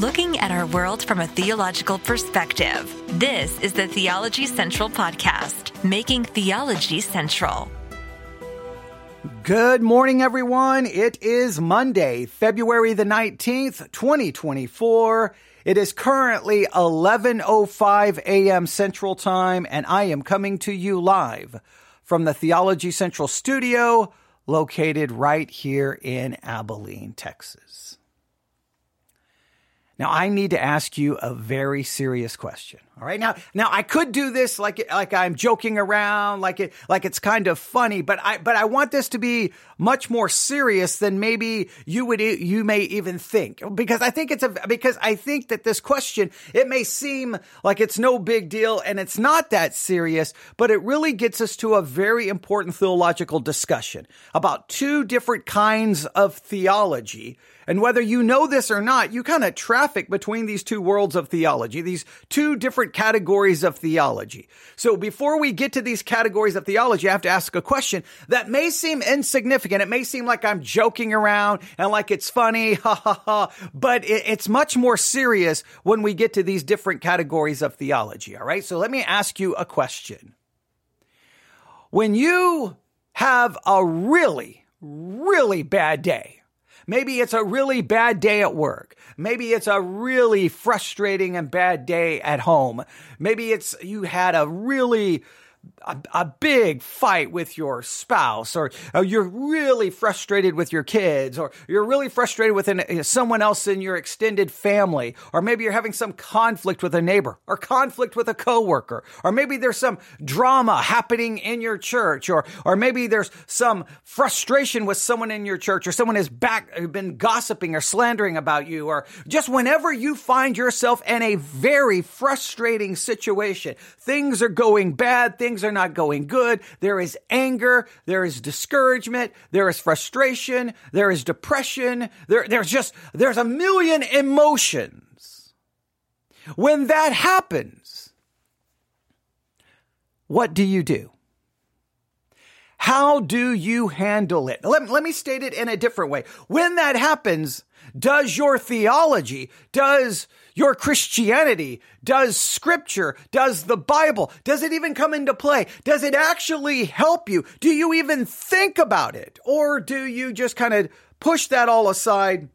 looking at our world from a theological perspective. This is the Theology Central Podcast, making theology central. Good morning, everyone. It is Monday, February the 19th, 2024. It is currently 11.05 a.m. Central Time, and I am coming to you live from the Theology Central studio located right here in Abilene, Texas. Now, I need to ask you a very serious question. All right. Now, now I could do this like, like I'm joking around, like it, like it's kind of funny, but I, but I want this to be much more serious than maybe you would, you may even think, because I think it's a, because I think that this question, it may seem like it's no big deal and it's not that serious, but it really gets us to a very important theological discussion about two different kinds of theology and whether you know this or not, you kind of traffic between these two worlds of theology, these two different categories of theology. So before we get to these categories of theology, I have to ask a question that may seem insignificant. It may seem like I'm joking around and like it's funny, ha ha ha, but it's much more serious when we get to these different categories of theology. All right. So let me ask you a question. When you have a really, really bad day, Maybe it's a really bad day at work. Maybe it's a really frustrating and bad day at home. Maybe it's you had a really a, a, big fight with your spouse or, or, you're really frustrated with your kids or you're really frustrated with an, someone else in your extended family or maybe you're having some conflict with a neighbor or conflict with a coworker or maybe there's some drama happening in your church or or maybe there's some frustration with someone in your church or someone has back been gossiping or slandering about you or just whenever you find yourself in a very frustrating situation things are going bad things things are not going good. There is anger. There is discouragement. There is frustration. There is depression. There, there's just, there's a million emotions. When that happens, what do you do? How do you handle it? Let, let me state it in a different way. When that happens, does your theology, does your Christianity? Does scripture, does the Bible, does it even come into play? Does it actually help you? Do you even think about it? Or do you just kind of push that all aside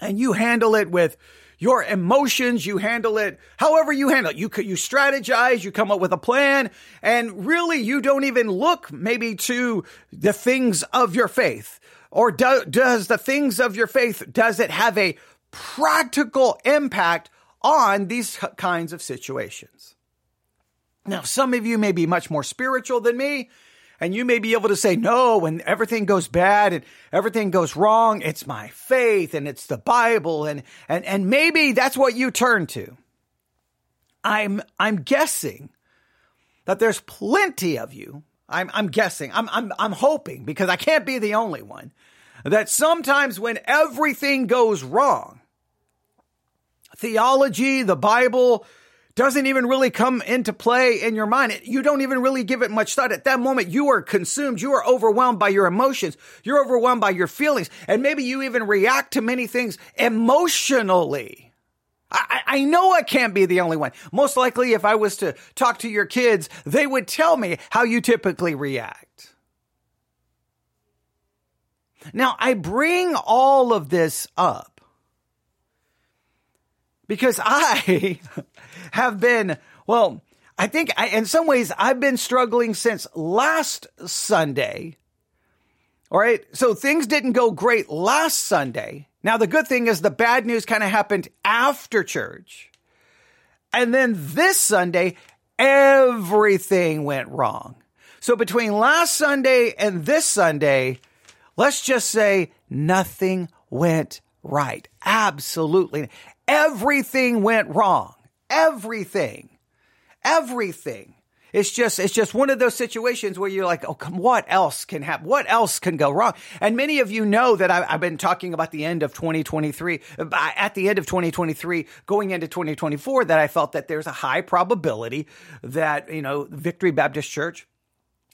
and you handle it with your emotions, you handle it however you handle it. You you strategize, you come up with a plan, and really you don't even look maybe to the things of your faith. Or do, does the things of your faith, does it have a practical impact on these kinds of situations. Now, some of you may be much more spiritual than me, and you may be able to say, no, when everything goes bad and everything goes wrong, it's my faith and it's the Bible. And, and, and maybe that's what you turn to. I'm, I'm guessing that there's plenty of you. I'm, I'm guessing, I'm, I'm, I'm hoping because I can't be the only one that sometimes when everything goes wrong, theology, the Bible, doesn't even really come into play in your mind. You don't even really give it much thought. At that moment, you are consumed. You are overwhelmed by your emotions. You're overwhelmed by your feelings. And maybe you even react to many things emotionally. I, I, know I can't be the only one. Most likely, if I was to talk to your kids, they would tell me how you typically react. Now, I bring all of this up because I have been, well, I think I, in some ways I've been struggling since last Sunday. All right. So things didn't go great last Sunday. Now, the good thing is the bad news kind of happened after church. And then this Sunday, everything went wrong. So between last Sunday and this Sunday, let's just say nothing went right. Absolutely. Everything went wrong. Everything. Everything. It's just, it's just one of those situations where you're like, oh, come, what else can happen? What else can go wrong? And many of you know that I, have been talking about the end of 2023, uh, at the end of 2023, going into 2024, that I felt that there's a high probability that, you know, Victory Baptist Church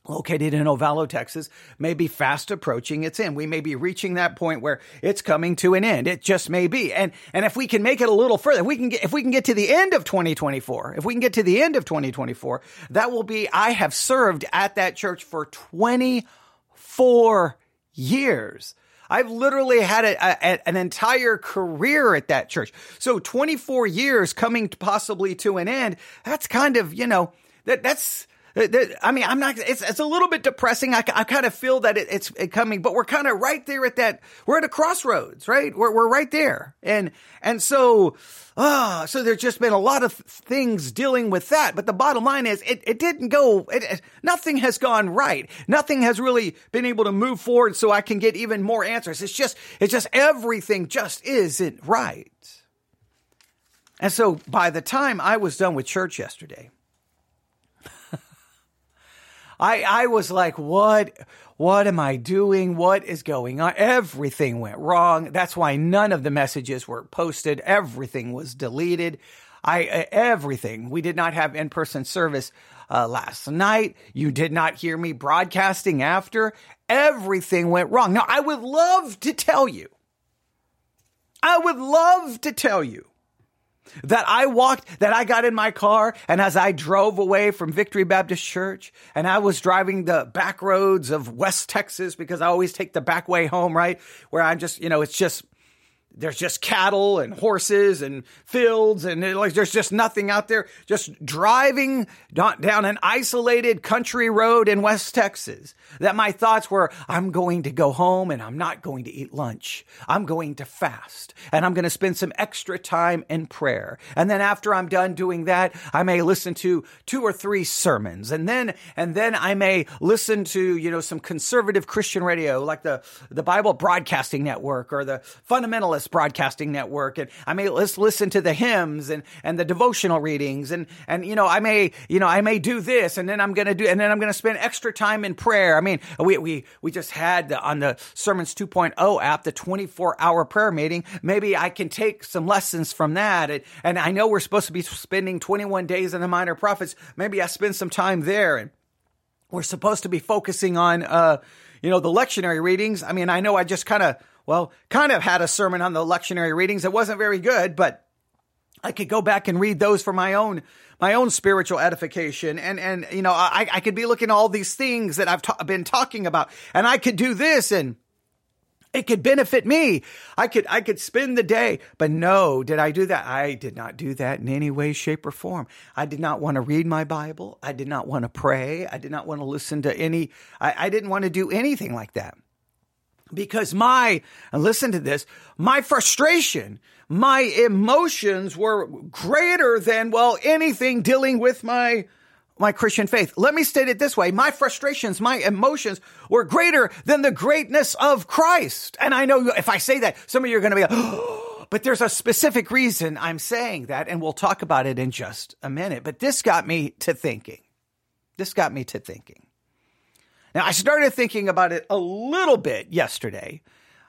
located in Ovalo, Texas, may be fast approaching its end. We may be reaching that point where it's coming to an end. It just may be. And, and if we can make it a little further, if we can get, if we can get to the end of 2024, if we can get to the end of 2024, that will be, I have served at that church for 24 years. I've literally had a, a, an entire career at that church. So 24 years coming possibly to an end. That's kind of, you know, that, that's, I mean, I'm not, it's, it's a little bit depressing. I, I kind of feel that it, it's coming, but we're kind of right there at that, we're at a crossroads, right? We're, we're right there. And, and so, ah, uh, so there's just been a lot of things dealing with that. But the bottom line is it, it didn't go, it, it, nothing has gone right. Nothing has really been able to move forward so I can get even more answers. It's just, it's just everything just isn't right. And so by the time I was done with church yesterday, I, I was like, what, what am I doing? What is going on? Everything went wrong. That's why none of the messages were posted. Everything was deleted. I, everything. We did not have in-person service uh, last night. You did not hear me broadcasting after. Everything went wrong. Now, I would love to tell you. I would love to tell you that I walked, that I got in my car and as I drove away from Victory Baptist Church and I was driving the back roads of West Texas because I always take the back way home, right? Where I'm just, you know, it's just there's just cattle and horses and fields and it, like there's just nothing out there. Just driving down an isolated country road in west texas that my thoughts were i'm going to go home and i'm not going to eat lunch. I'm going to fast and i'm going to spend some extra time in prayer. And then after i'm done doing that i may listen to two or three sermons. And then and then i may listen to you know some conservative christian radio like the the bible broadcasting network or the fundamentalist Broadcasting Network, and I may let's listen to the hymns and and the devotional readings, and and you know I may you know I may do this, and then I'm gonna do, and then I'm gonna spend extra time in prayer. I mean, we we we just had the, on the Sermons 2.0 app the 24 hour prayer meeting. Maybe I can take some lessons from that, and, and I know we're supposed to be spending 21 days in the Minor Prophets. Maybe I spend some time there, and we're supposed to be focusing on uh you know the lectionary readings. I mean, I know I just kind of well, kind of had a sermon on the lectionary readings. It wasn't very good, but I could go back and read those for my own my own spiritual edification, and and you know I I could be looking at all these things that I've ta- been talking about, and I could do this and. It could benefit me. I could, I could spend the day, but no, did I do that? I did not do that in any way, shape, or form. I did not want to read my Bible. I did not want to pray. I did not want to listen to any, I, I didn't want to do anything like that because my, listen to this, my frustration, my emotions were greater than, well, anything dealing with my, my Christian faith. Let me state it this way. My frustrations, my emotions were greater than the greatness of Christ. And I know if I say that, some of you are going to be like, but there's a specific reason I'm saying that. And we'll talk about it in just a minute. But this got me to thinking. This got me to thinking. Now I started thinking about it a little bit yesterday.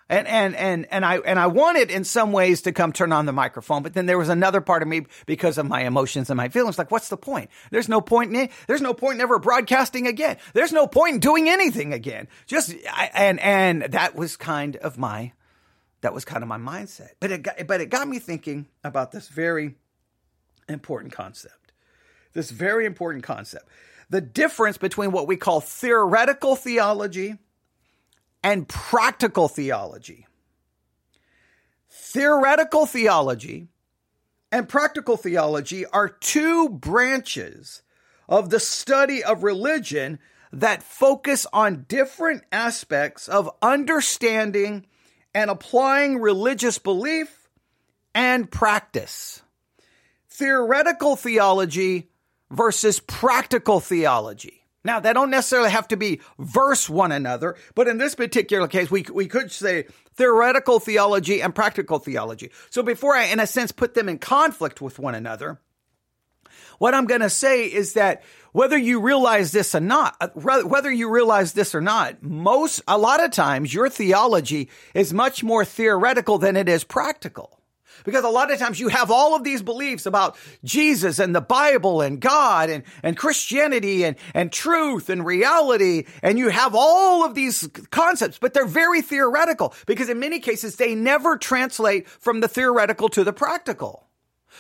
And, and, and, and I, and I wanted in some ways to come turn on the microphone, but then there was another part of me because of my emotions and my feelings. Like, what's the point? There's no point in it. There's no point in ever broadcasting again. There's no point in doing anything again. Just, I, and, and that was kind of my, that was kind of my mindset. But it got, but it got me thinking about this very important concept. This very important concept the difference between what we call theoretical theology and practical theology. Theoretical theology and practical theology are two branches of the study of religion that focus on different aspects of understanding and applying religious belief and practice. Theoretical theology versus practical theology. Now, they don't necessarily have to be verse one another, but in this particular case, we, we could say theoretical theology and practical theology. So before I, in a sense, put them in conflict with one another, what I'm going to say is that whether you realize this or not, uh, whether you realize this or not, most, a lot of times your theology is much more theoretical than it is practical. Because a lot of times you have all of these beliefs about Jesus and the Bible and God and, and Christianity and, and truth and reality. And you have all of these concepts, but they're very theoretical because in many cases they never translate from the theoretical to the practical.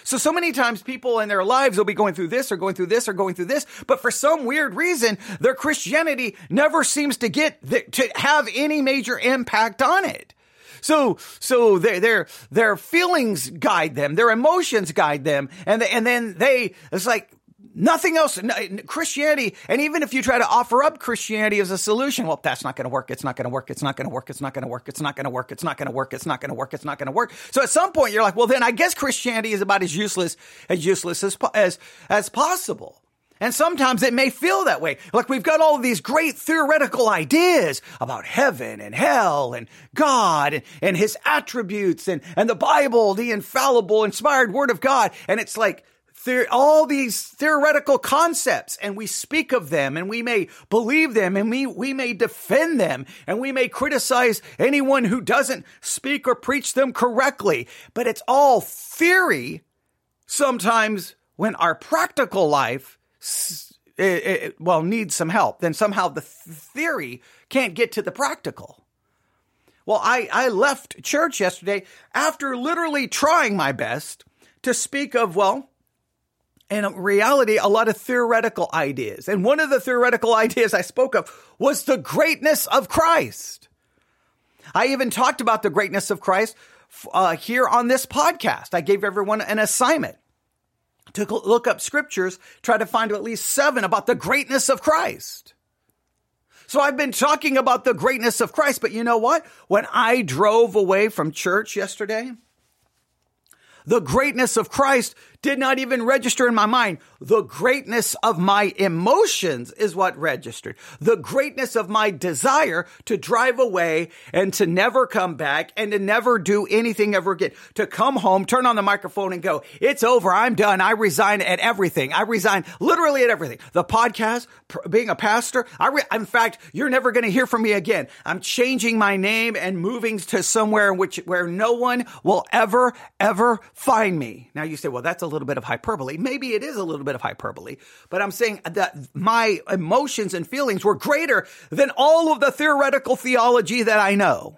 So, so many times people in their lives will be going through this or going through this or going through this, but for some weird reason, their Christianity never seems to get, to have any major impact on it. So, so their, their, their feelings guide them, their emotions guide them, and, and then they, it's like, Nothing else. Christianity, and even if you try to offer up Christianity as a solution, well, that's not going to work. It's not going to work. It's not going to work. It's not going to work. It's not going to work. It's not going to work. It's not going to work. It's not going to work. So at some point, you're like, well, then I guess Christianity is about as useless as useless as as as possible. And sometimes it may feel that way. Like we've got all of these great theoretical ideas about heaven and hell and God and, and his attributes and, and the Bible, the infallible, inspired word of God. And it's like, all these theoretical concepts and we speak of them and we may believe them and we, we may defend them and we may criticize anyone who doesn't speak or preach them correctly. But it's all theory sometimes when our practical life it, it, well, needs some help, then somehow the theory can't get to the practical. Well, I, I left church yesterday after literally trying my best to speak of, well, in reality, a lot of theoretical ideas. And one of the theoretical ideas I spoke of was the greatness of Christ. I even talked about the greatness of Christ uh, here on this podcast. I gave everyone an assignment to look up scriptures, try to find at least seven about the greatness of Christ. So I've been talking about the greatness of Christ, but you know what? When I drove away from church yesterday, the greatness of Christ did not even register in my mind. The greatness of my emotions is what registered. The greatness of my desire to drive away and to never come back and to never do anything ever again. To come home, turn on the microphone and go, it's over. I'm done. I resign at everything. I resign literally at everything. The podcast, being a pastor. I re- in fact, you're never going to hear from me again. I'm changing my name and moving to somewhere in which, where no one will ever, ever find me. Now you say, well, that's a little bit of hyperbole. Maybe it is a little bit of hyperbole, but I'm saying that my emotions and feelings were greater than all of the theoretical theology that I know.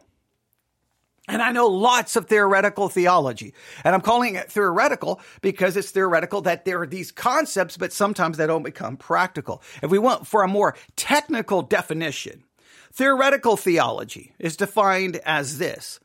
And I know lots of theoretical theology. And I'm calling it theoretical because it's theoretical that there are these concepts, but sometimes they don't become practical. If we want for a more technical definition, theoretical theology is defined as this.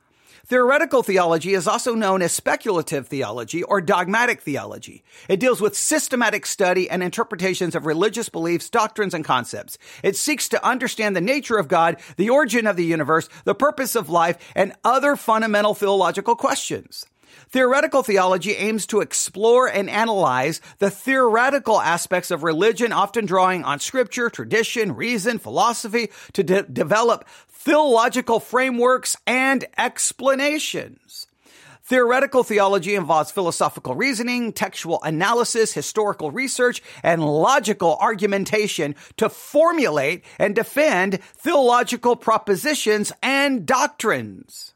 Theoretical theology is also known as speculative theology or dogmatic theology. It deals with systematic study and interpretations of religious beliefs, doctrines, and concepts. It seeks to understand the nature of God, the origin of the universe, the purpose of life, and other fundamental theological questions. Theoretical theology aims to explore and analyze the theoretical aspects of religion, often drawing on scripture, tradition, reason, philosophy to de- develop theological frameworks and explanations. Theoretical theology involves philosophical reasoning, textual analysis, historical research, and logical argumentation to formulate and defend theological propositions and doctrines.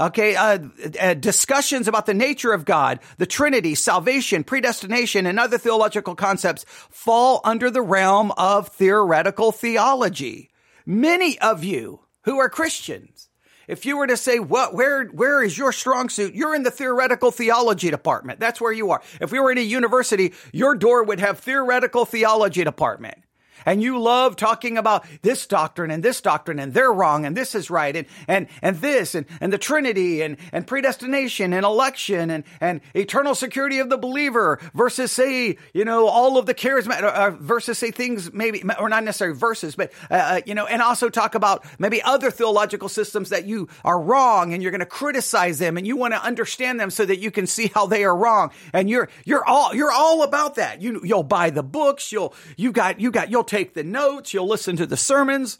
Okay, uh, uh, discussions about the nature of God, the Trinity, salvation, predestination, and other theological concepts fall under the realm of theoretical theology. Many of you who are Christians, if you were to say, what, where, where is your strong suit? You're in the theoretical theology department. That's where you are. If we were in a university, your door would have theoretical theology department and you love talking about this doctrine and this doctrine and they're wrong and this is right and, and, and this and, and the Trinity and, and predestination and election and, and eternal security of the believer versus say, you know, all of the charismatic uh, versus say things maybe, or not necessarily verses, but, uh, uh, you know, and also talk about maybe other theological systems that you are wrong and you're going to criticize them and you want to understand them so that you can see how they are wrong. And you're, you're all, you're all about that. You, you'll buy the books. You'll, you got, you got, you'll take the notes, you'll listen to the sermons.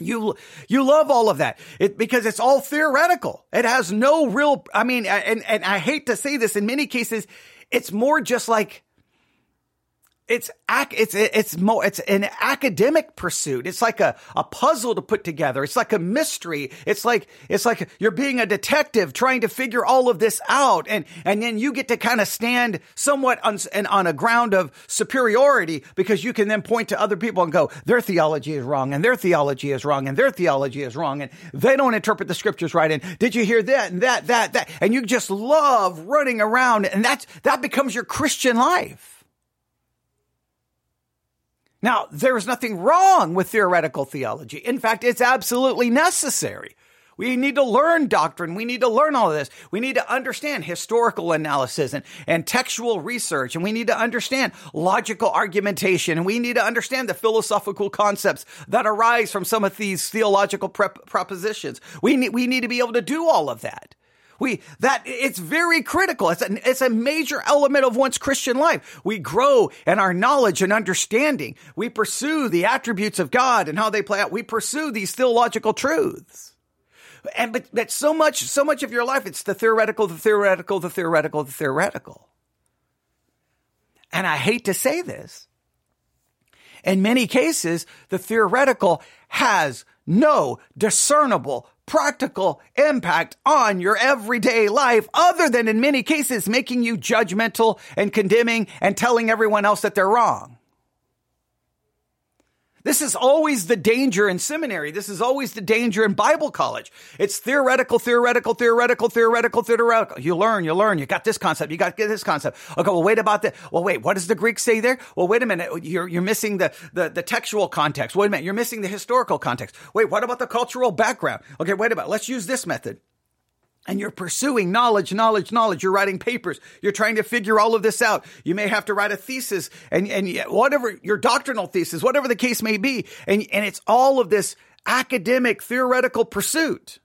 You, you love all of that it, because it's all theoretical. It has no real, I mean, and, and I hate to say this in many cases, it's more just like it's it's it's more it's an academic pursuit. It's like a, a puzzle to put together. It's like a mystery. It's like it's like you're being a detective trying to figure all of this out, and and then you get to kind of stand somewhat on on a ground of superiority because you can then point to other people and go, their theology is wrong, and their theology is wrong, and their theology is wrong, and they don't interpret the scriptures right. And did you hear that and that that that? And you just love running around, and that's that becomes your Christian life. Now, there is nothing wrong with theoretical theology. In fact, it's absolutely necessary. We need to learn doctrine. We need to learn all of this. We need to understand historical analysis and, and textual research. And we need to understand logical argumentation. And we need to understand the philosophical concepts that arise from some of these theological prep, propositions. We need, we need to be able to do all of that. We, that, it's very critical. It's a, it's a major element of one's Christian life. We grow in our knowledge and understanding. We pursue the attributes of God and how they play out. We pursue these theological truths. And, but, but so much, so much of your life, it's the theoretical, the theoretical, the theoretical, the theoretical. And I hate to say this. In many cases, the theoretical has no discernible practical impact on your everyday life other than in many cases making you judgmental and condemning and telling everyone else that they're wrong. This is always the danger in seminary. This is always the danger in Bible college. It's theoretical, theoretical, theoretical, theoretical, theoretical. You learn, you learn. You got this concept. You got this concept. Okay, well, wait about that. Well, wait, what does the Greek say there? Well, wait a minute. You're, you're missing the, the, the textual context. Wait a minute. You're missing the historical context. Wait, what about the cultural background? Okay, wait a minute. Let's use this method and you're pursuing knowledge, knowledge, knowledge. You're writing papers. You're trying to figure all of this out. You may have to write a thesis and, and whatever your doctrinal thesis, whatever the case may be. And, and it's all of this academic theoretical pursuit.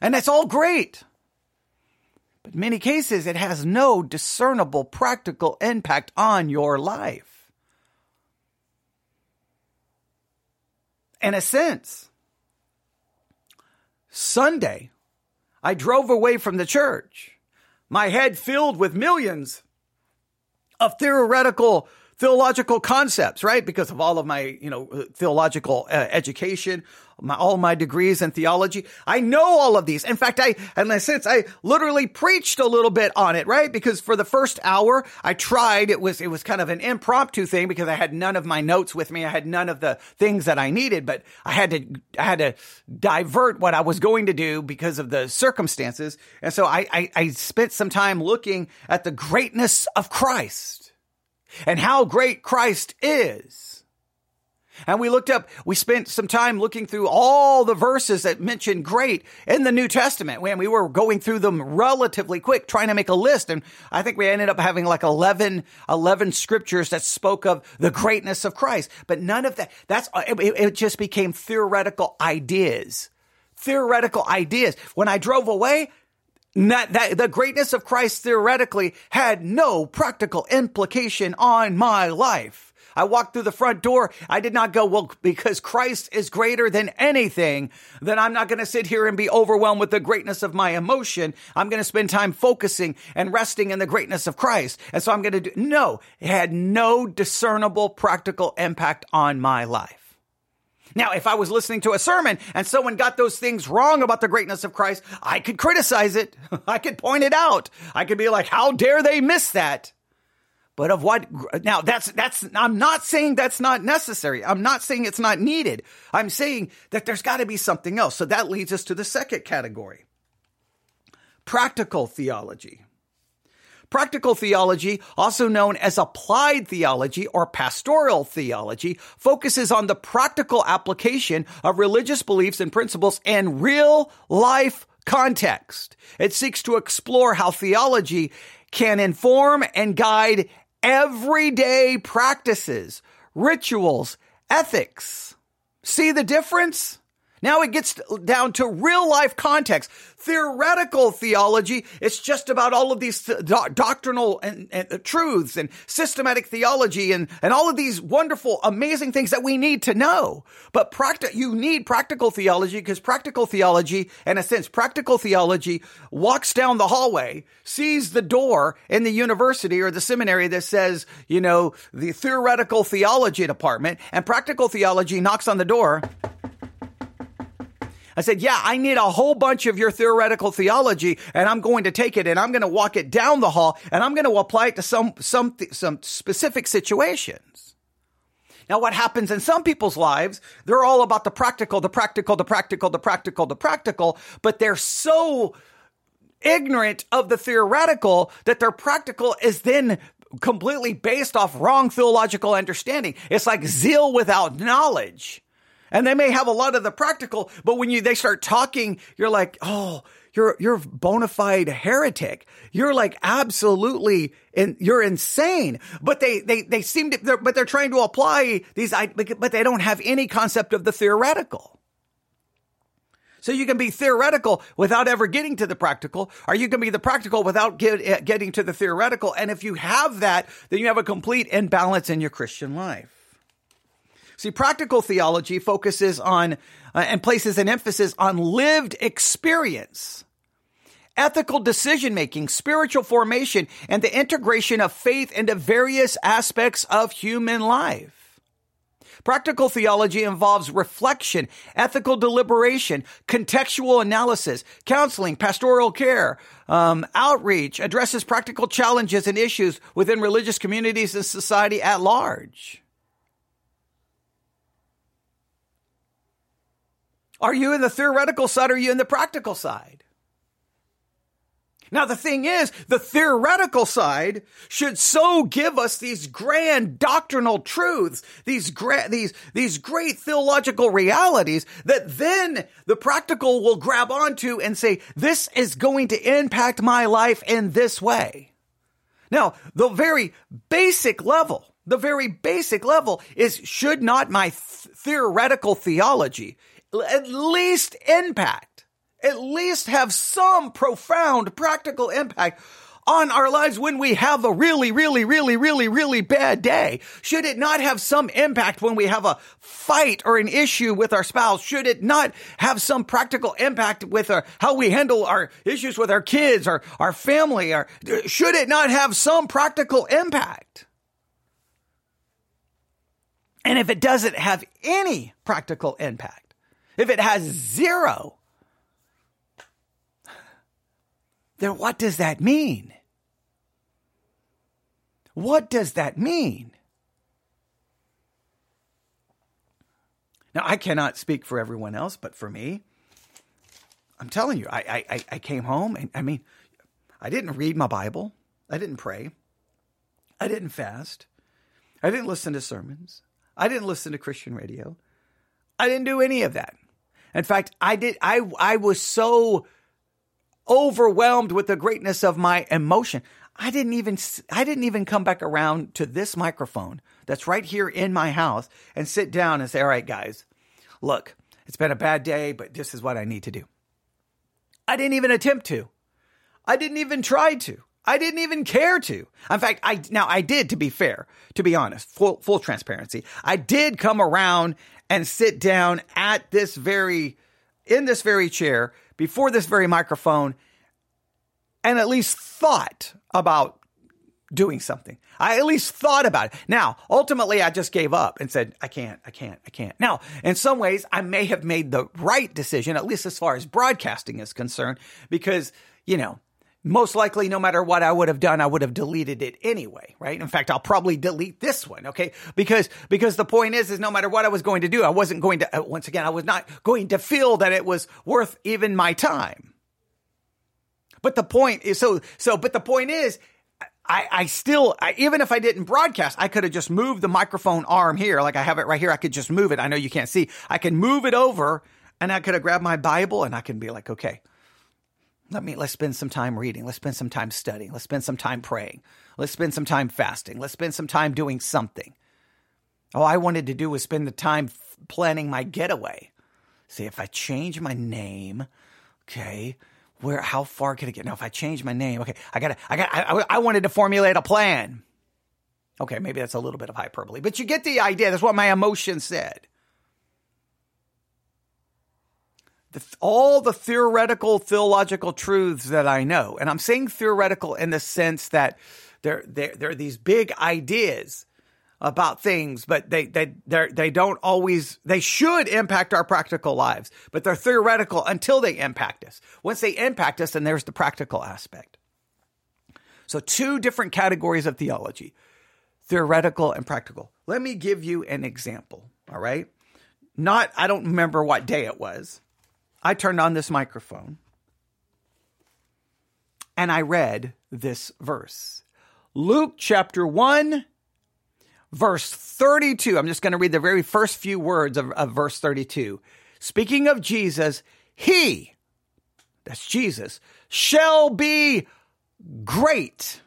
And that's all great. But in many cases, it has no discernible practical impact on your life. In a sense, Sunday I drove away from the church, my head filled with millions of theoretical theological concepts, right? Because of all of my, you know, theological uh, education, my, all my degrees in theology. I know all of these. In fact, I, in a sense, I literally preached a little bit on it, right? Because for the first hour, I tried. It was, it was kind of an impromptu thing because I had none of my notes with me. I had none of the things that I needed, but I had to, I had to divert what I was going to do because of the circumstances. And so I, I, I spent some time looking at the greatness of Christ and how great Christ is. And we looked up, we spent some time looking through all the verses that mention great in the New Testament. When we were going through them relatively quick, trying to make a list. And I think we ended up having like 11, 11 scriptures that spoke of the greatness of Christ. But none of that, that's, it, it just became theoretical ideas. Theoretical ideas. When I drove away, that, that, the greatness of Christ theoretically had no practical implication on my life. I walked through the front door. I did not go, well, because Christ is greater than anything, then I'm not going to sit here and be overwhelmed with the greatness of my emotion. I'm going to spend time focusing and resting in the greatness of Christ. And so I'm going to do, no, it had no discernible practical impact on my life. Now, if I was listening to a sermon and someone got those things wrong about the greatness of Christ, I could criticize it. I could point it out. I could be like, how dare they miss that? But of what, now that's, that's, I'm not saying that's not necessary. I'm not saying it's not needed. I'm saying that there's got to be something else. So that leads us to the second category. Practical theology. Practical theology, also known as applied theology or pastoral theology, focuses on the practical application of religious beliefs and principles in real life context. It seeks to explore how theology can inform and guide everyday practices, rituals, ethics. See the difference? Now it gets down to real life context. Theoretical theology, it's just about all of these th- doctrinal and, and uh, truths and systematic theology and, and all of these wonderful, amazing things that we need to know. But practi- you need practical theology because practical theology, in a sense, practical theology walks down the hallway, sees the door in the university or the seminary that says, you know, the theoretical theology department and practical theology knocks on the door I said, yeah, I need a whole bunch of your theoretical theology and I'm going to take it and I'm going to walk it down the hall and I'm going to apply it to some, some, some specific situations. Now, what happens in some people's lives, they're all about the practical, the practical, the practical, the practical, the practical, but they're so ignorant of the theoretical that their practical is then completely based off wrong theological understanding. It's like zeal without knowledge. And they may have a lot of the practical, but when you they start talking, you're like, oh, you're you're bona fide heretic. You're like absolutely and you're insane. But they they they seem to, they're, but they're trying to apply these, but they don't have any concept of the theoretical. So you can be theoretical without ever getting to the practical, or you can be the practical without get, getting to the theoretical. And if you have that, then you have a complete imbalance in your Christian life. See, practical theology focuses on uh, and places an emphasis on lived experience, ethical decision making, spiritual formation, and the integration of faith into various aspects of human life. Practical theology involves reflection, ethical deliberation, contextual analysis, counseling, pastoral care, um, outreach, addresses practical challenges and issues within religious communities and society at large. Are you in the theoretical side or are you in the practical side? Now, the thing is, the theoretical side should so give us these grand doctrinal truths, these, gra- these, these great theological realities that then the practical will grab onto and say, this is going to impact my life in this way. Now, the very basic level, the very basic level is should not my th- theoretical theology at least impact, at least have some profound practical impact on our lives when we have a really, really, really, really, really bad day? Should it not have some impact when we have a fight or an issue with our spouse? Should it not have some practical impact with our, how we handle our issues with our kids or our family? Or should it not have some practical impact? And if it doesn't have any practical impact, if it has zero, then what does that mean? What does that mean? Now, I cannot speak for everyone else, but for me, I'm telling you, I, I, I came home and I mean, I didn't read my Bible. I didn't pray. I didn't fast. I didn't listen to sermons. I didn't listen to Christian radio. I didn't do any of that. In fact, I did, I, I was so overwhelmed with the greatness of my emotion. I didn't even, I didn't even come back around to this microphone that's right here in my house and sit down and say, all right, guys, look, it's been a bad day, but this is what I need to do. I didn't even attempt to. I didn't even try to. I didn't even care to. In fact, I now I did to be fair, to be honest, full full transparency. I did come around and sit down at this very, in this very chair, before this very microphone, and at least thought about doing something. I at least thought about it. Now, ultimately, I just gave up and said, I can't, I can't, I can't. Now, in some ways, I may have made the right decision, at least as far as broadcasting is concerned, because, you know, most likely, no matter what I would have done, I would have deleted it anyway, right? In fact, I'll probably delete this one, okay? Because, because the point is, is no matter what I was going to do, I wasn't going to, uh, once again, I was not going to feel that it was worth even my time. But the point is, so, so, but the point is, I, I still, I, even if I didn't broadcast, I could have just moved the microphone arm here, like I have it right here. I could just move it. I know you can't see. I can move it over and I could have grabbed my Bible and I can be like, okay, let me let's spend some time reading let's spend some time studying let's spend some time praying let's spend some time fasting let's spend some time doing something all i wanted to do was spend the time planning my getaway See, if I change my name, okay, where, how far can it get? Now, if I change my name, okay, I gotta, I got, I, I wanted to formulate a plan. Okay, maybe that's a little bit of hyperbole, but you get the idea. That's what my emotion said. The, all the theoretical theological truths that I know, and I'm saying theoretical in the sense that there, there, there are these big ideas about things, but they they they they don't always they should impact our practical lives, but they're theoretical until they impact us. Once they impact us, then there's the practical aspect. So two different categories of theology, theoretical and practical. Let me give you an example, all right? Not I don't remember what day it was. I turned on this microphone and I read this verse. Luke chapter 1 verse 32. I'm just going to read the very first few words of, of verse 32. Speaking of Jesus, he, that's Jesus, shall be great.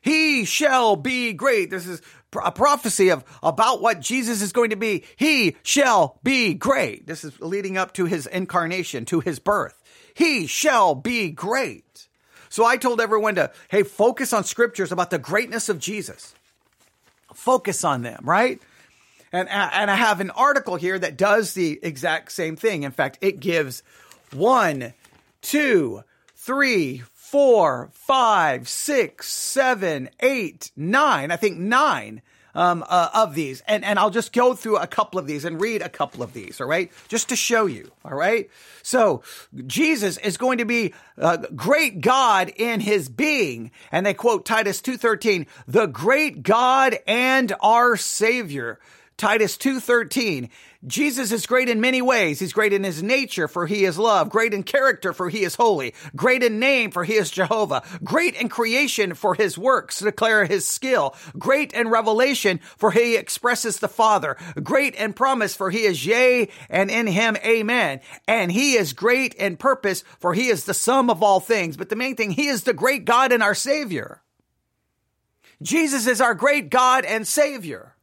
He shall be great. This is a prophecy of about what Jesus is going to be. He shall be great. This is leading up to his incarnation, to his birth. He shall be great. So I told everyone to, hey, focus on scriptures about the greatness of Jesus focus on them, right? And, and I have an article here that does the exact same thing. In fact, it gives one, two, three, four, five, six, seven, eight, nine. I think nine um, uh, of these, and and I'll just go through a couple of these and read a couple of these. All right, just to show you. All right. So Jesus is going to be a great God in His being, and they quote Titus two thirteen, the great God and our Savior. Titus 2:13 Jesus is great in many ways. He's great in his nature for he is love, great in character for he is holy, great in name for he is Jehovah, great in creation for his works declare his skill, great in revelation for he expresses the Father, great in promise for he is yea and in him amen. And he is great in purpose for he is the sum of all things. But the main thing, he is the great God and our Savior. Jesus is our great God and Savior.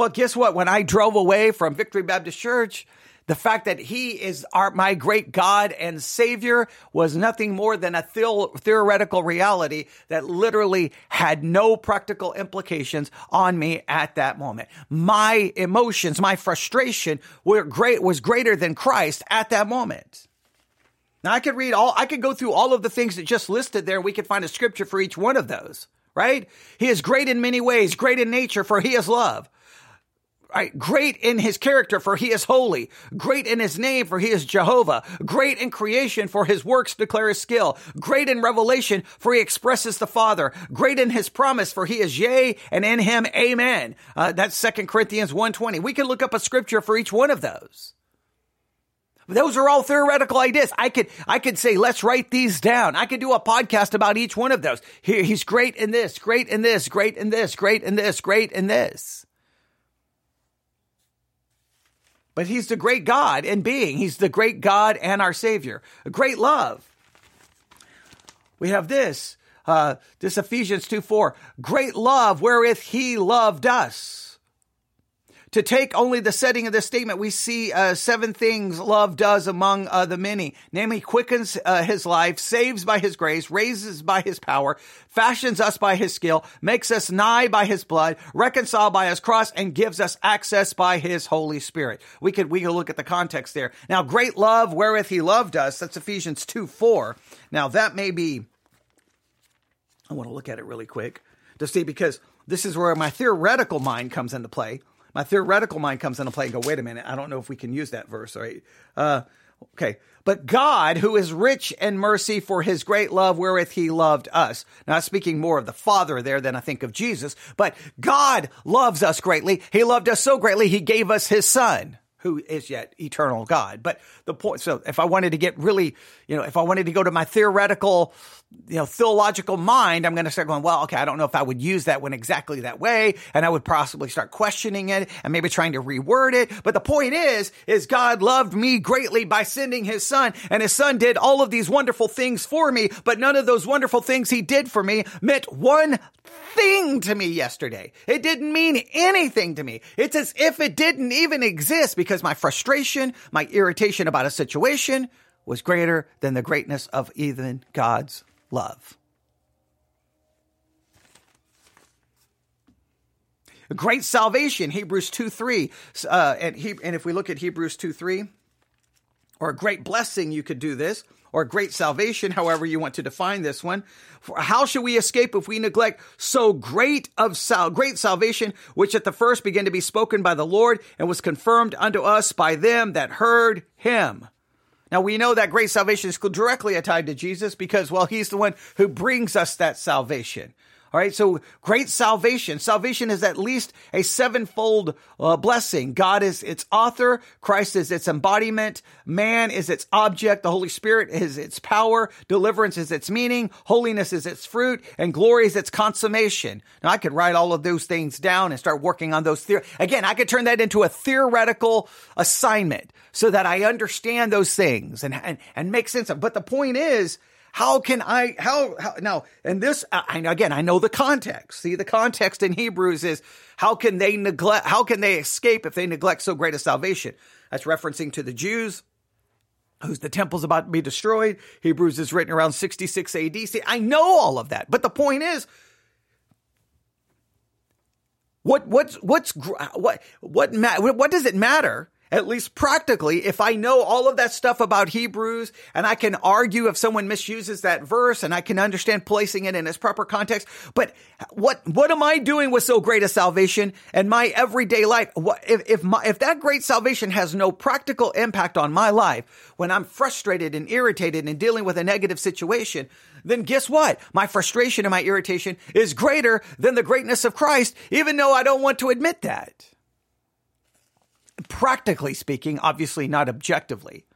But guess what? When I drove away from Victory Baptist Church, the fact that he is our, my great God and Savior was nothing more than a theoretical reality that literally had no practical implications on me at that moment. My emotions, my frustration were great, was greater than Christ at that moment. Now I could read all, I could go through all of the things that just listed there. We could find a scripture for each one of those, right? He is great in many ways, great in nature, for he is love. Right, great in his character, for he is holy. Great in his name, for he is Jehovah. Great in creation, for his works declare his skill. Great in revelation, for he expresses the Father. Great in his promise, for he is yea, and in him amen. Uh, that's Second Corinthians 1.20. We can look up a scripture for each one of those. Those are all theoretical ideas. I could, I could say, let's write these down. I could do a podcast about each one of those. He, he's great in this, great in this, great in this, great in this, great in this. But he's the great God and being. He's the great God and our Savior. A great love. We have this, uh, this Ephesians 2 4. Great love wherewith he loved us to take only the setting of this statement, we see uh, seven things love does among uh, the many. Namely, quickens uh, his life, saves by his grace, raises by his power, fashions us by his skill, makes us nigh by his blood, reconciled by his cross, and gives us access by his Holy Spirit. We could we could look at the context there. Now, great love wherewith he loved us. That's Ephesians two four. Now that may be. I want to look at it really quick to see because this is where my theoretical mind comes into play my theoretical mind comes into play and go, wait a minute, I don't know if we can use that verse, right? Uh, okay. But God, who is rich in mercy for his great love wherewith he loved us. Now, speaking more of the Father there than I think of Jesus, but God loves us greatly. He loved us so greatly, he gave us his son. who is yet eternal God. But the point, so if I wanted to get really, you know, if I wanted to go to my theoretical, you know, theological mind, I'm going to start going, well, okay, I don't know if I would use that one exactly that way. And I would possibly start questioning it and maybe trying to reword it. But the point is, is God loved me greatly by sending his son and his son did all of these wonderful things for me. But none of those wonderful things he did for me meant one thing to me yesterday. It didn't mean anything to me. It's as if it didn't even exist because my frustration, my irritation about a situation was greater than the greatness of even God's love. Great salvation, Hebrews 2 3. Uh, and, he, and if we look at Hebrews 2 3, or a great blessing, you could do this, or great salvation, however you want to define this one. For how shall we escape if we neglect so great of sal- great salvation, which at the first began to be spoken by the Lord and was confirmed unto us by them that heard him? Now we know that great salvation is directly tied to Jesus because, well, he's the one who brings us that salvation. All right. So great salvation. Salvation is at least a sevenfold uh, blessing. God is its author. Christ is its embodiment. Man is its object. The Holy Spirit is its power. Deliverance is its meaning. Holiness is its fruit and glory is its consummation. Now I could write all of those things down and start working on those theory. Again, I could turn that into a theoretical assignment so that I understand those things and, and, and make sense of. But the point is, how can I, how, how now, and this, I, again, I know the context. See, the context in Hebrews is how can they neglect, how can they escape if they neglect so great a salvation? That's referencing to the Jews whose the temple's about to be destroyed. Hebrews is written around 66 AD. See, I know all of that. But the point is, what, what's, what's, what, what, what does it matter at least practically, if I know all of that stuff about Hebrews and I can argue if someone misuses that verse and I can understand placing it in its proper context. But what, what am I doing with so great a salvation and my everyday life? What, if, if my, if that great salvation has no practical impact on my life when I'm frustrated and irritated and dealing with a negative situation, then guess what? My frustration and my irritation is greater than the greatness of Christ, even though I don't want to admit that practically speaking, obviously not objectively.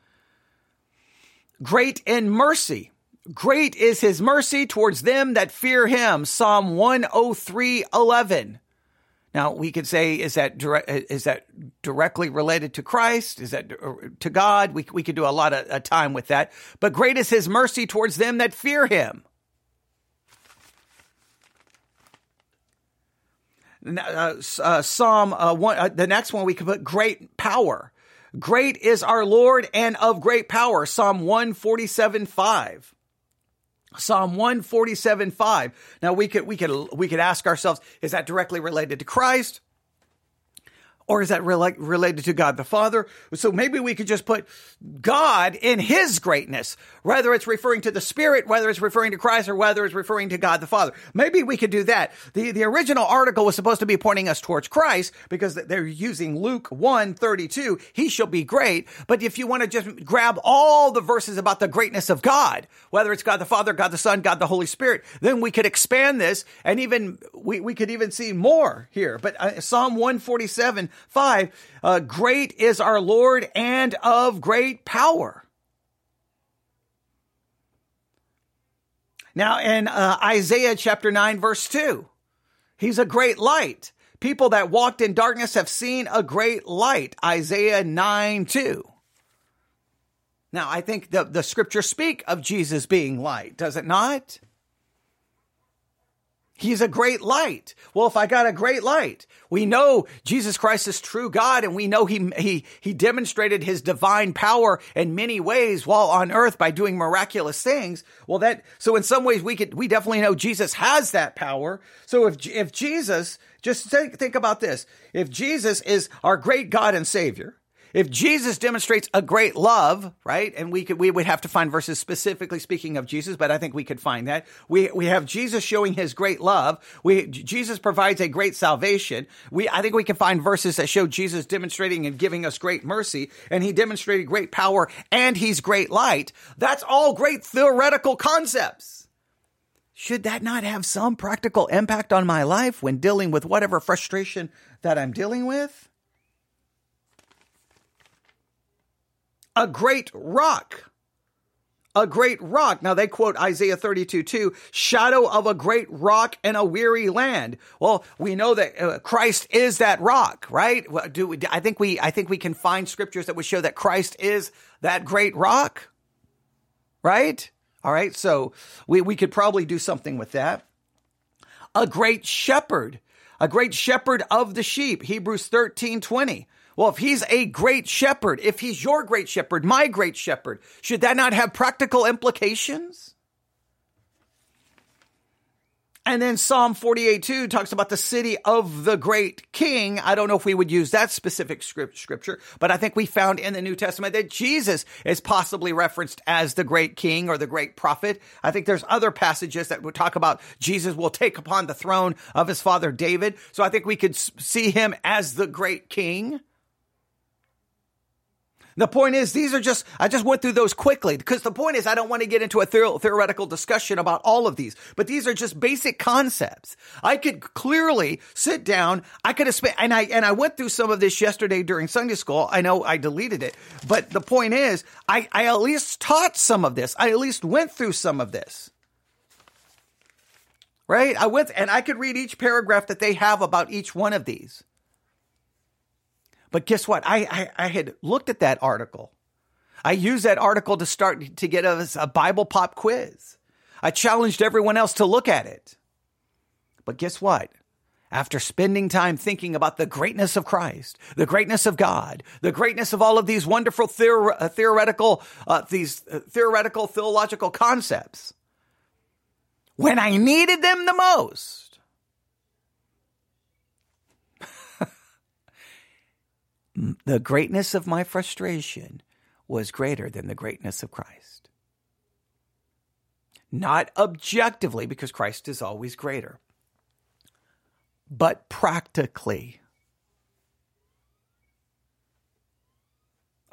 Great in mercy. Great is his mercy towards them that fear him. Psalm 103 11. Now we could say, is that direct, is that directly related to Christ? Is that uh, to God? We, we could do a lot of uh, time with that. But great is his mercy towards them that fear him. Uh, uh, Psalm uh, one, uh, the next one we can put great power. Great is our Lord and of great power. Psalm 147 5. Psalm 147 5. Now we could, we could, we could ask ourselves, is that directly related to Christ? Or is that rela- related to God the Father? So maybe we could just put God in His greatness, whether it's referring to the Spirit, whether it's referring to Christ, or whether it's referring to God the Father. Maybe we could do that. The, the original article was supposed to be pointing us towards Christ because they're using Luke 1 32. He shall be great. But if you want to just grab all the verses about the greatness of God, whether it's God the Father, God the Son, God the Holy Spirit, then we could expand this and even, we, we could even see more here. But uh, Psalm 147 5, uh, great is our Lord and of great power. Now in uh, Isaiah chapter 9 verse 2, he's a great light. People that walked in darkness have seen a great light. Isaiah 9 2. Now, I think the, the scriptures speak of Jesus being light, does it not? He's a great light. Well, if I got a great light, we know Jesus Christ is true God and we know he, he, he demonstrated his divine power in many ways while on earth by doing miraculous things. Well, that, so in some ways we could, we definitely know Jesus has that power. So if, if Jesus, just think, think about this. If Jesus is our great God and Savior, if Jesus demonstrates a great love, right? And we could, we would have to find verses specifically speaking of Jesus, but I think we could find that. We, we have Jesus showing his great love. We, Jesus provides a great salvation. We, I think we can find verses that show Jesus demonstrating and giving us great mercy, and he demonstrated great power and he's great light. That's all great theoretical concepts. Should that not have some practical impact on my life when dealing with whatever frustration that I'm dealing with? A great rock. A great rock. Now they quote Isaiah 32 2, shadow of a great rock in a weary land. Well, we know that uh, Christ is that rock, right? Do we, I think we, I think we can find scriptures that would show that Christ is that great rock, right? All right. So we, we could probably do something with that. A great shepherd, a great shepherd of the sheep. Hebrews 13 20. Well, if he's a great shepherd, if he's your great shepherd, my great shepherd, should that not have practical implications? And then Psalm 48 2 talks about the city of the great king. I don't know if we would use that specific script, scripture, but I think we found in the New Testament that Jesus is possibly referenced as the great king or the great prophet. I think there's other passages that would talk about Jesus will take upon the throne of his father David. So I think we could see him as the great king. The point is, these are just, I just went through those quickly because the point is, I don't want to get into a theoretical discussion about all of these, but these are just basic concepts. I could clearly sit down. I could have spent, and I, and I went through some of this yesterday during Sunday school. I know I deleted it, but the point is, I, I at least taught some of this. I at least went through some of this. Right? I went, and I could read each paragraph that they have about each one of these. But guess what? I, I, I had looked at that article. I used that article to start to get us a Bible pop quiz. I challenged everyone else to look at it. But guess what? After spending time thinking about the greatness of Christ, the greatness of God, the greatness of all of these wonderful theor- uh, theoretical, uh, these uh, theoretical theological concepts, when I needed them the most, the greatness of my frustration was greater than the greatness of Christ. Not objectively, because Christ is always greater, but practically.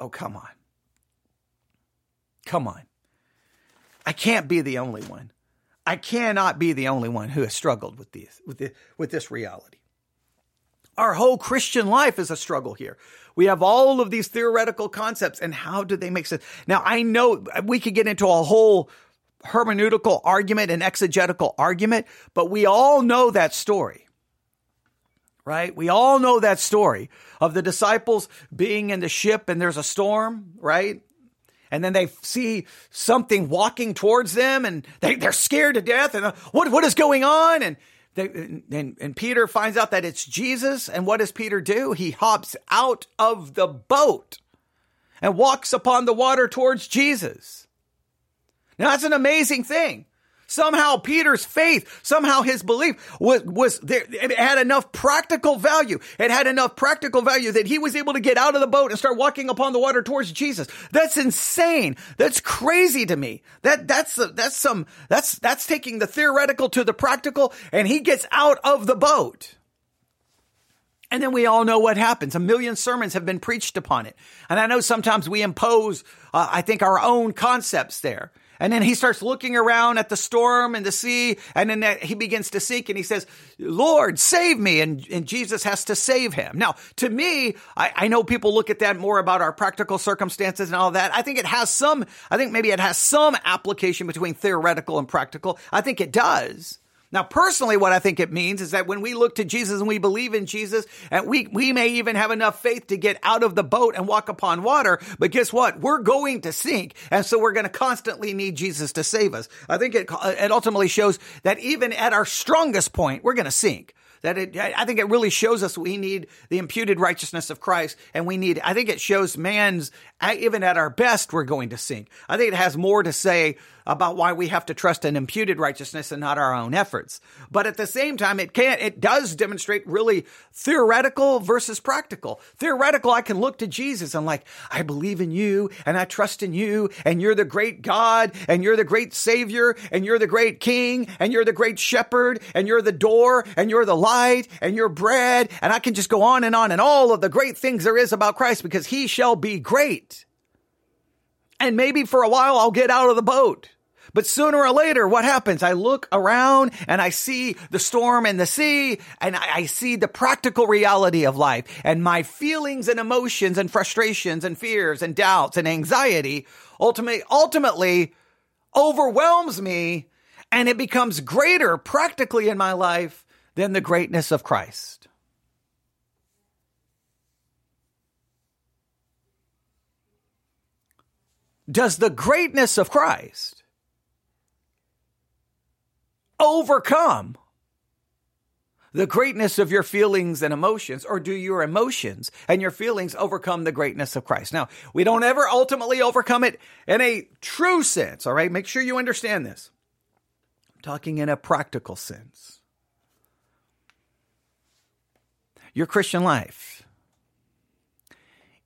Oh, come on. Come on. I can't be the only one. I cannot be the only one who has struggled with this, with this, with this reality. Our whole Christian life is a struggle here. We have all of these theoretical concepts and how do they make sense? Now, I know we could get into a whole hermeneutical argument and exegetical argument, but we all know that story. Right? We all know that story of the disciples being in the ship and there's a storm, right? and then they see something walking towards them and they, they're scared to death and uh, what, what is going on? And they, and, and Peter finds out that it's Jesus. And what does Peter do? He hops out of the boat and walks upon the water towards Jesus. Now that's an amazing thing. Somehow Peter's faith, somehow his belief was, was there. It had enough practical value. It had enough practical value that he was able to get out of the boat and start walking upon the water towards Jesus. That's insane. That's crazy to me. That, that's, that's some, that's, that's taking the theoretical to the practical and he gets out of the boat. And then we all know what happens. A million sermons have been preached upon it. And I know sometimes we impose, uh, I think, our own concepts there. And then he starts looking around at the storm and the sea. And then he begins to seek and he says, Lord, save me. And, and Jesus has to save him. Now, to me, I, I know people look at that more about our practical circumstances and all that. I think it has some, I think maybe it has some application between theoretical and practical. I think it does. Now, personally, what I think it means is that when we look to Jesus and we believe in Jesus, and we, we may even have enough faith to get out of the boat and walk upon water, but guess what? We're going to sink. And so we're going to constantly need Jesus to save us. I think it, it ultimately shows that even at our strongest point, we're going to sink that it, I think it really shows us we need the imputed righteousness of Christ and we need, I think it shows man's, even at our best, we're going to sink. I think it has more to say about why we have to trust an imputed righteousness and not our own efforts. But at the same time, it can't, it does demonstrate really theoretical versus practical. Theoretical, I can look to Jesus and like, I believe in you and I trust in you and you're the great God and you're the great savior and you're the great king and you're the great shepherd and you're the door and you're the light and you're bread. And I can just go on and on and all of the great things there is about Christ because he shall be great. And maybe for a while I'll get out of the boat. But sooner or later, what happens? I look around and I see the storm and the sea and I, see the practical reality of life and my feelings and emotions and frustrations and fears and doubts and anxiety ultimately, ultimately overwhelms me and it becomes greater practically in my life than the greatness of Christ. Does the greatness of Christ overcome the greatness of your feelings and emotions, or do your emotions and your feelings overcome the greatness of Christ? Now, we don't ever ultimately overcome it in a true sense, all right? Make sure you understand this. I'm talking in a practical sense. Your Christian life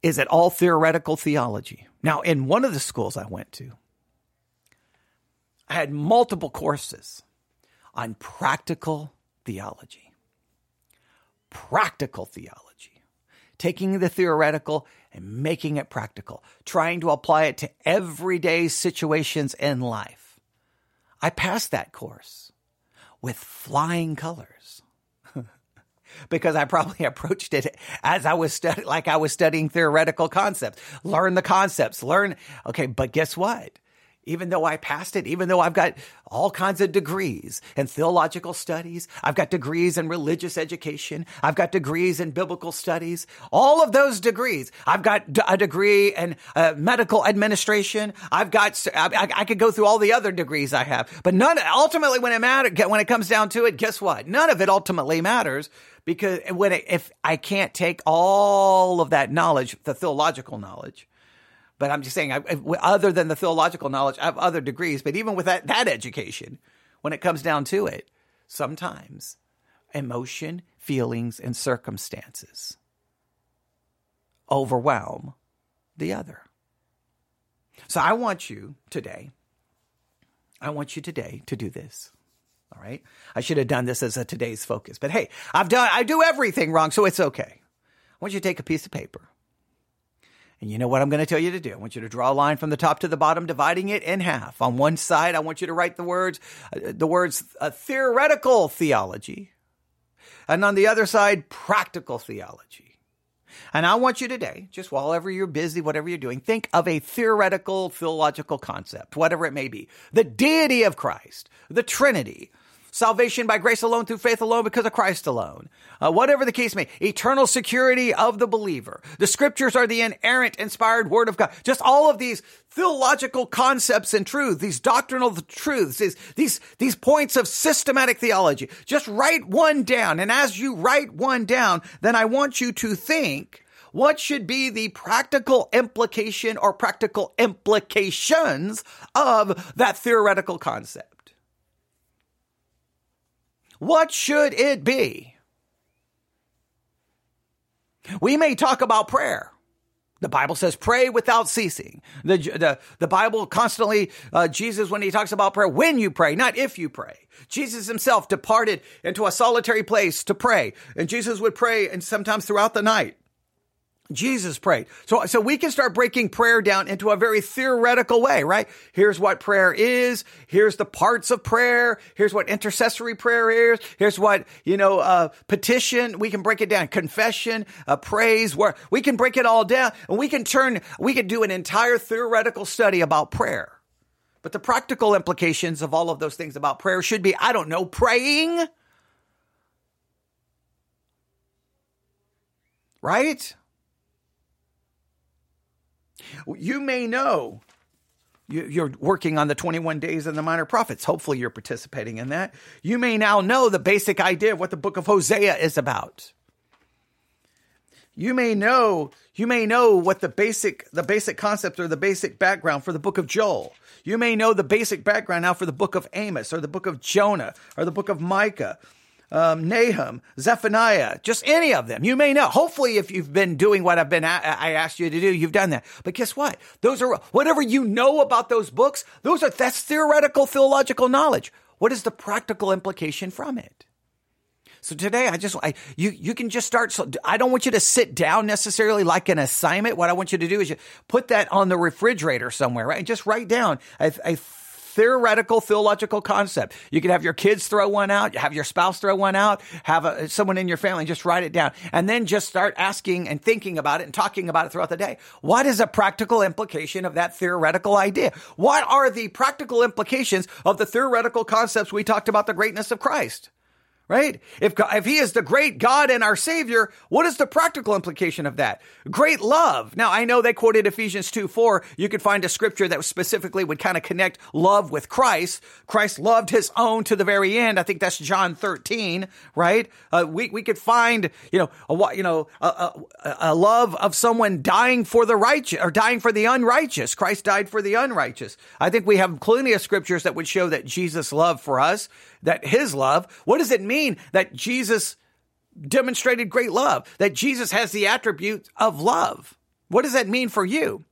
is it all theoretical theology? Now, in one of the schools I went to, I had multiple courses on practical theology. Practical theology. Taking the theoretical and making it practical, trying to apply it to everyday situations in life. I passed that course with flying colors because I probably approached it as I was studying, like I was studying theoretical concepts. Learn the concepts, learn. Okay, but guess what? Even though I passed it, even though I've got all kinds of degrees in theological studies, I've got degrees in religious education, I've got degrees in biblical studies, all of those degrees. I've got a degree in uh, medical administration. I've got, I, I, could go through all the other degrees I have, but none, ultimately when it matters, when it comes down to it, guess what? None of it ultimately matters because when it, if I can't take all of that knowledge, the theological knowledge, but I'm just saying, I, other than the theological knowledge, I have other degrees. But even with that, that education, when it comes down to it, sometimes emotion, feelings, and circumstances overwhelm the other. So I want you today, I want you today to do this. All right. I should have done this as a today's focus, but hey, I've done, I do everything wrong, so it's okay. I want you to take a piece of paper and you know what I'm going to tell you to do? I want you to draw a line from the top to the bottom, dividing it in half. On one side, I want you to write the words, uh, the words uh, theoretical theology. And on the other side, practical theology. And I want you today, just whatever you're busy, whatever you're doing, think of a theoretical theological concept, whatever it may be. The deity of Christ, the Trinity, salvation by grace alone through faith alone because of Christ alone. Uh, whatever the case may, eternal security of the believer. The scriptures are the inerrant, inspired word of God. Just all of these theological concepts and truths, these doctrinal truths, these, these, these points of systematic theology. Just write one down. And as you write one down, then I want you to think, what should be the practical implication or practical implications of that theoretical concept? What should it be? We may talk about prayer. The Bible says pray without ceasing. The, the, the Bible constantly, uh, Jesus, when he talks about prayer, when you pray, not if you pray. Jesus himself departed into a solitary place to pray. And Jesus would pray and sometimes throughout the night. Jesus prayed. So, so we can start breaking prayer down into a very theoretical way, right? Here's what prayer is. Here's the parts of prayer. Here's what intercessory prayer is. Here's what, you know, uh, petition. We can break it down. Confession, uh, praise, we can break it all down and we can turn, we can do an entire theoretical study about prayer. But the practical implications of all of those things about prayer should be, I don't know, praying. Right? You may know you're working on the 21 days of the minor prophets. Hopefully, you're participating in that. You may now know the basic idea of what the book of Hosea is about. You may know, you may know what the basic, the basic concept or the basic background for the book of Joel. You may know the basic background now for the book of Amos or the book of Jonah or the book of Micah um, Nahum, Zephaniah, just any of them. You may know. Hopefully, if you've been doing what I've been, a- I asked you to do, you've done that. But guess what? Those are, whatever you know about those books, those are, that's theoretical theological knowledge. What is the practical implication from it? So today, I just, I, you, you can just start. So I don't want you to sit down necessarily like an assignment. What I want you to do is you put that on the refrigerator somewhere, right? And just write down a, a theoretical theological concept. You can have your kids throw one out, have your spouse throw one out, have a, someone in your family just write it down and then just start asking and thinking about it and talking about it throughout the day. What is a practical implication of that theoretical idea? What are the practical implications of the theoretical concepts we talked about the greatness of Christ? Right? If, if he is the great God and our savior, what is the practical implication of that? Great love. Now, I know they quoted Ephesians 2, 4. You could find a scripture that specifically would kind of connect love with Christ. Christ loved his own to the very end. I think that's John 13, right? Uh, we, we could find, you know, a, you know, a, a, a love of someone dying for the righteous or dying for the unrighteous. Christ died for the unrighteous. I think we have plenty of scriptures that would show that Jesus' love for us that his love, what does it mean that Jesus demonstrated great love? That Jesus has the attribute of love? What does that mean for you?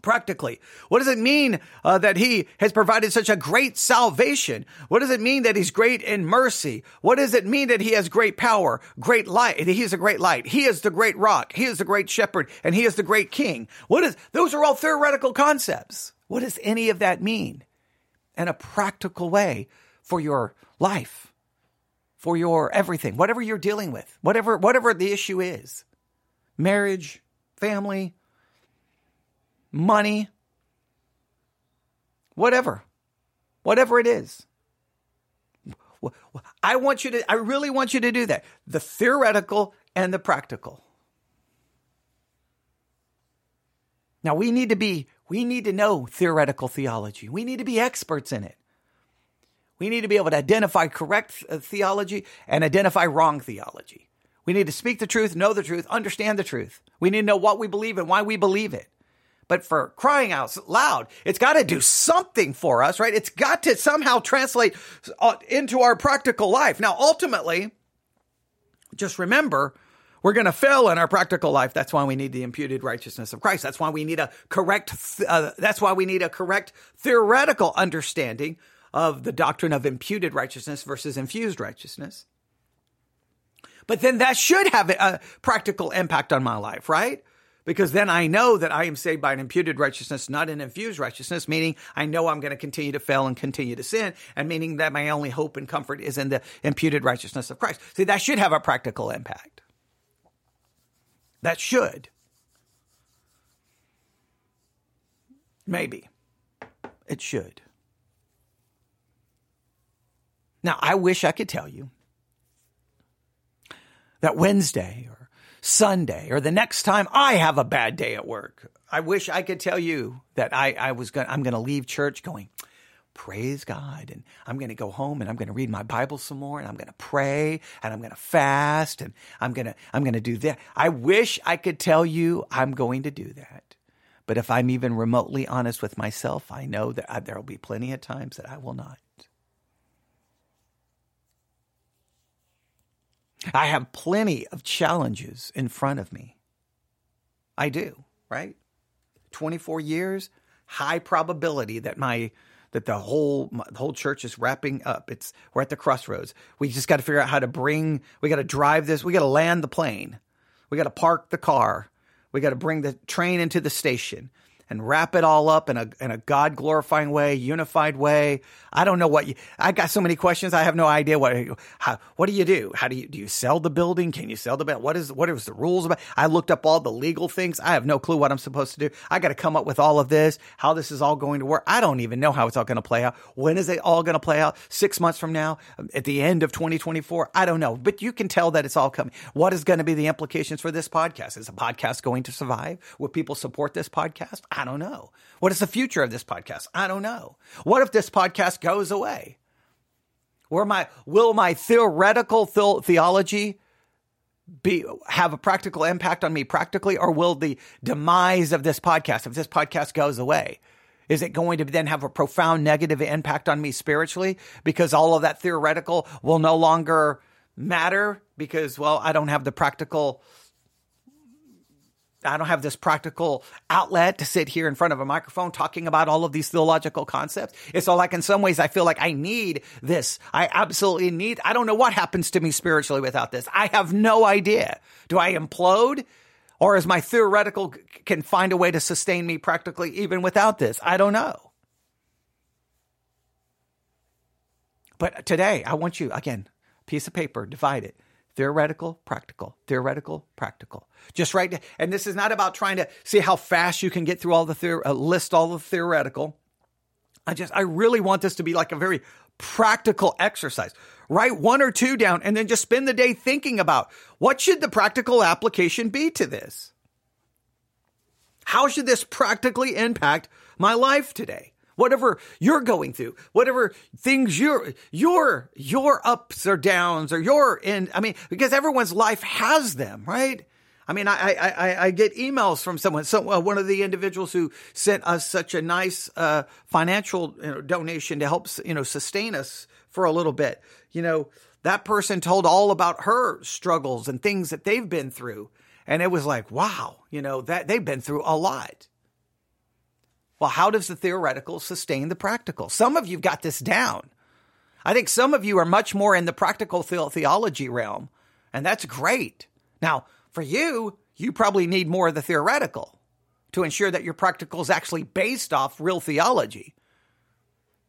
Practically, what does it mean uh, that he has provided such a great salvation? What does it mean that he's great in mercy? What does it mean that he has great power, great light? He is a great light. He is the great rock. He is the great shepherd, and he is the great king. What is? Those are all theoretical concepts. What does any of that mean? In a practical way, for your life, for your everything, whatever you're dealing with, whatever, whatever the issue is marriage, family, money, whatever, whatever it is. I want you to, I really want you to do that. The theoretical and the practical. Now we need to be, we need to know theoretical theology. We need to be experts in it. We need to be able to identify correct uh, theology and identify wrong theology. We need to speak the truth, know the truth, understand the truth. We need to know what we believe and why we believe it. But for crying out loud, it's got to do something for us, right? It's got to somehow translate uh, into our practical life. Now, ultimately, just remember, we're going to fail in our practical life. That's why we need the imputed righteousness of Christ. That's why we need a correct, uh, that's why we need a correct theoretical understanding of the doctrine of imputed righteousness versus infused righteousness. But then that should have a practical impact on my life, right? Because then I know that I am saved by an imputed righteousness, not an infused righteousness, meaning I know I'm going to continue to fail and continue to sin, and meaning that my only hope and comfort is in the imputed righteousness of Christ. See, that should have a practical impact. That should. Maybe. It should. Now, I wish I could tell you that Wednesday or Sunday or the next time I have a bad day at work, I wish I could tell you that I, I was going I'm going to leave church going, praise God. And I'm going to go home and I'm going to read my Bible some more and I'm going to pray and I'm going to fast and I'm going to, I'm going to do that. I wish I could tell you I'm going to do that. But if I'm even remotely honest with myself, I know that uh, there will be plenty of times that I will not. I have plenty of challenges in front of me. I do, right? 24 years, high probability that my that the whole my, the whole church is wrapping up. It's we're at the crossroads. We just got to figure out how to bring. We got to drive this. We got to land the plane. We got to park the car. We got to bring the train into the station and wrap it all up in a in a God glorifying way, unified way. I don't know what you. I got so many questions. I have no idea what. How what do you do? How do you do you sell the building? Can you sell the building? What is what is the rules about? I looked up all the legal things. I have no clue what I'm supposed to do. I got to come up with all of this. How this is all going to work? I don't even know how it's all going to play out. When is it all going to play out? Six months from now? At the end of 2024? I don't know. But you can tell that it's all coming. What is going to be the implications for this podcast? Is the podcast going to survive? Will people support this podcast? I don't know. What is the future of this podcast? I don't know. What if this podcast goes away? Where my will my theoretical the- theology be have a practical impact on me practically, or will the demise of this podcast, if this podcast goes away, is it going to then have a profound negative impact on me spiritually because all of that theoretical will no longer matter because well I don't have the practical I don't have this practical outlet to sit here in front of a microphone talking about all of these theological concepts. It's all like in some ways I feel like I need this. I absolutely need, I don't know what happens to me spiritually without this. I have no idea. Do I implode? Or is my theoretical can find a way to sustain me practically even without this? I don't know. But today, I want you, again, piece of paper, divide it. Theoretical, practical, theoretical, practical. Just right. And this is not about trying to see how fast you can get through all the theor- uh, list all the theoretical. I just, I really want this to be like a very practical exercise. Write one or two down and then just spend the day thinking about what should the practical application be to this? How should this practically impact my life today? Whatever you're going through, whatever things you're, your, your ups or downs or your in, I mean, because everyone's life has them, right? I mean, I, I, I, I get emails from someone, so uh, one of the individuals who sent us such a nice, uh, financial you know, donation to help, you know, sustain us for a little bit. You know, that person told all about her struggles and things that they've been through. And it was like, wow, you know, that they've been through a lot. Well, how does the theoretical sustain the practical? Some of you've got this down. I think some of you are much more in the practical theology realm, and that's great. Now, for you, you probably need more of the theoretical to ensure that your practical is actually based off real theology.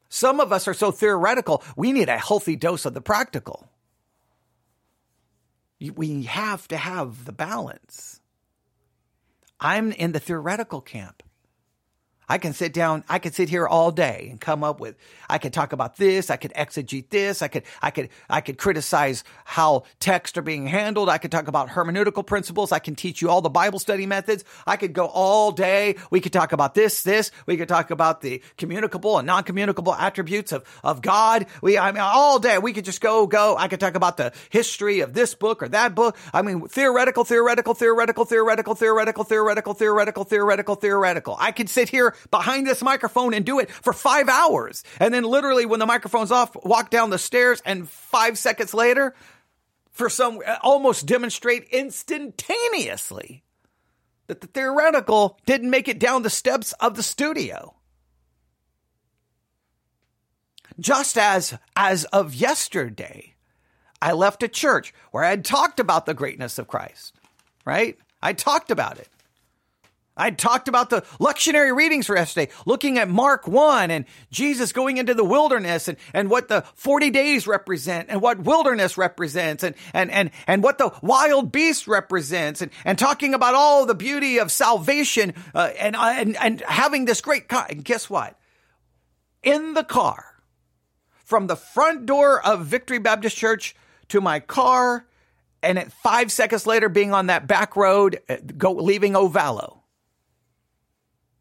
Some of us are so theoretical, we need a healthy dose of the practical. We have to have the balance. I'm in the theoretical camp. I can sit down, I could sit here all day and come up with, I could talk about this, I could exegete this, I could, I could, I could criticize how texts are being handled. I could talk about hermeneutical principles. I can teach you all the Bible study methods. I could go all day. We could talk about this, this. We could talk about the communicable and non-communicable attributes of, of God. We, I mean, all day we could just go, go. I could talk about the history of this book or that book. I mean, theoretical, theoretical, theoretical, theoretical, theoretical, theoretical, theoretical, theoretical, theoretical. I could sit here behind this microphone and do it for five hours. And then literally when the microphone's off, walk down the stairs and five seconds later, for some, almost demonstrate instantaneously that the theoretical didn't make it down the steps of the studio. Just as, as of yesterday, I left a church where I had talked about the greatness of Christ, right? I talked about it. I talked about the lectionary readings for yesterday, looking at Mark 1 and Jesus going into the wilderness and, and what the 40 days represent and what wilderness represents and, and, and, and what the wild beast represents and, and talking about all the beauty of salvation uh, and, uh, and, and having this great, car. and guess what? In the car, from the front door of Victory Baptist Church to my car, and at five seconds later being on that back road, uh, go leaving Ovalo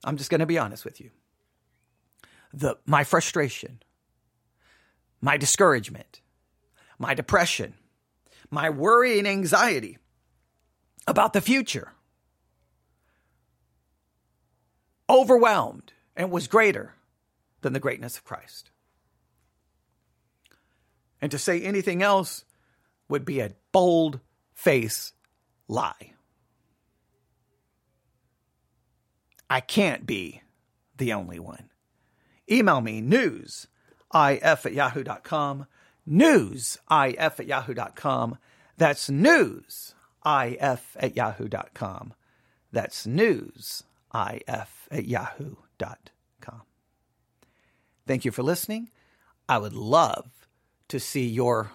I'm just going to be honest with you. The, my frustration, my discouragement, my depression, my worry and anxiety about the future overwhelmed and was greater than the greatness of Christ. And to say anything else would be a bold face lie. I can't be the only one. Email me newsif at yahoo.com. Newsif at yahoo.com. That's newsif at yahoo.com. That's newsif at yahoo.com. Thank you for listening. I would love to see your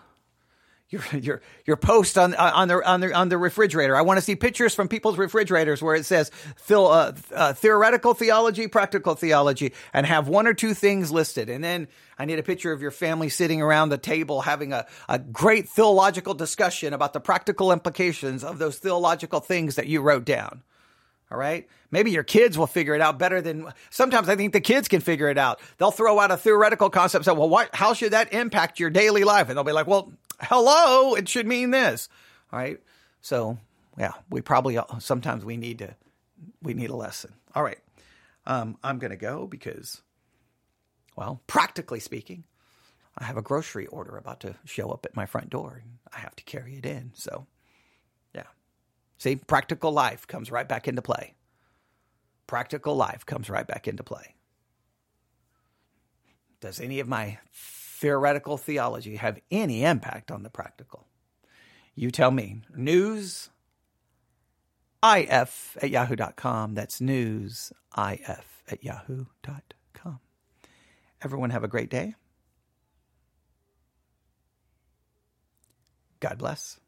your your your post on on the on the on the refrigerator. I want to see pictures from people's refrigerators where it says uh, uh, theoretical theology, practical theology, and have one or two things listed. And then I need a picture of your family sitting around the table having a, a great theological discussion about the practical implications of those theological things that you wrote down. All right. Maybe your kids will figure it out better than sometimes I think the kids can figure it out. They'll throw out a theoretical concept. Say, well, what, how should that impact your daily life? And they'll be like, well, hello, it should mean this. All right. So yeah, we probably sometimes we need to we need a lesson. All right. Um, I'm gonna go because, well, practically speaking, I have a grocery order about to show up at my front door, and I have to carry it in. So. See, practical life comes right back into play. Practical life comes right back into play. Does any of my theoretical theology have any impact on the practical? You tell me. News if at yahoo.com. That's news if at yahoo.com. Everyone have a great day. God bless.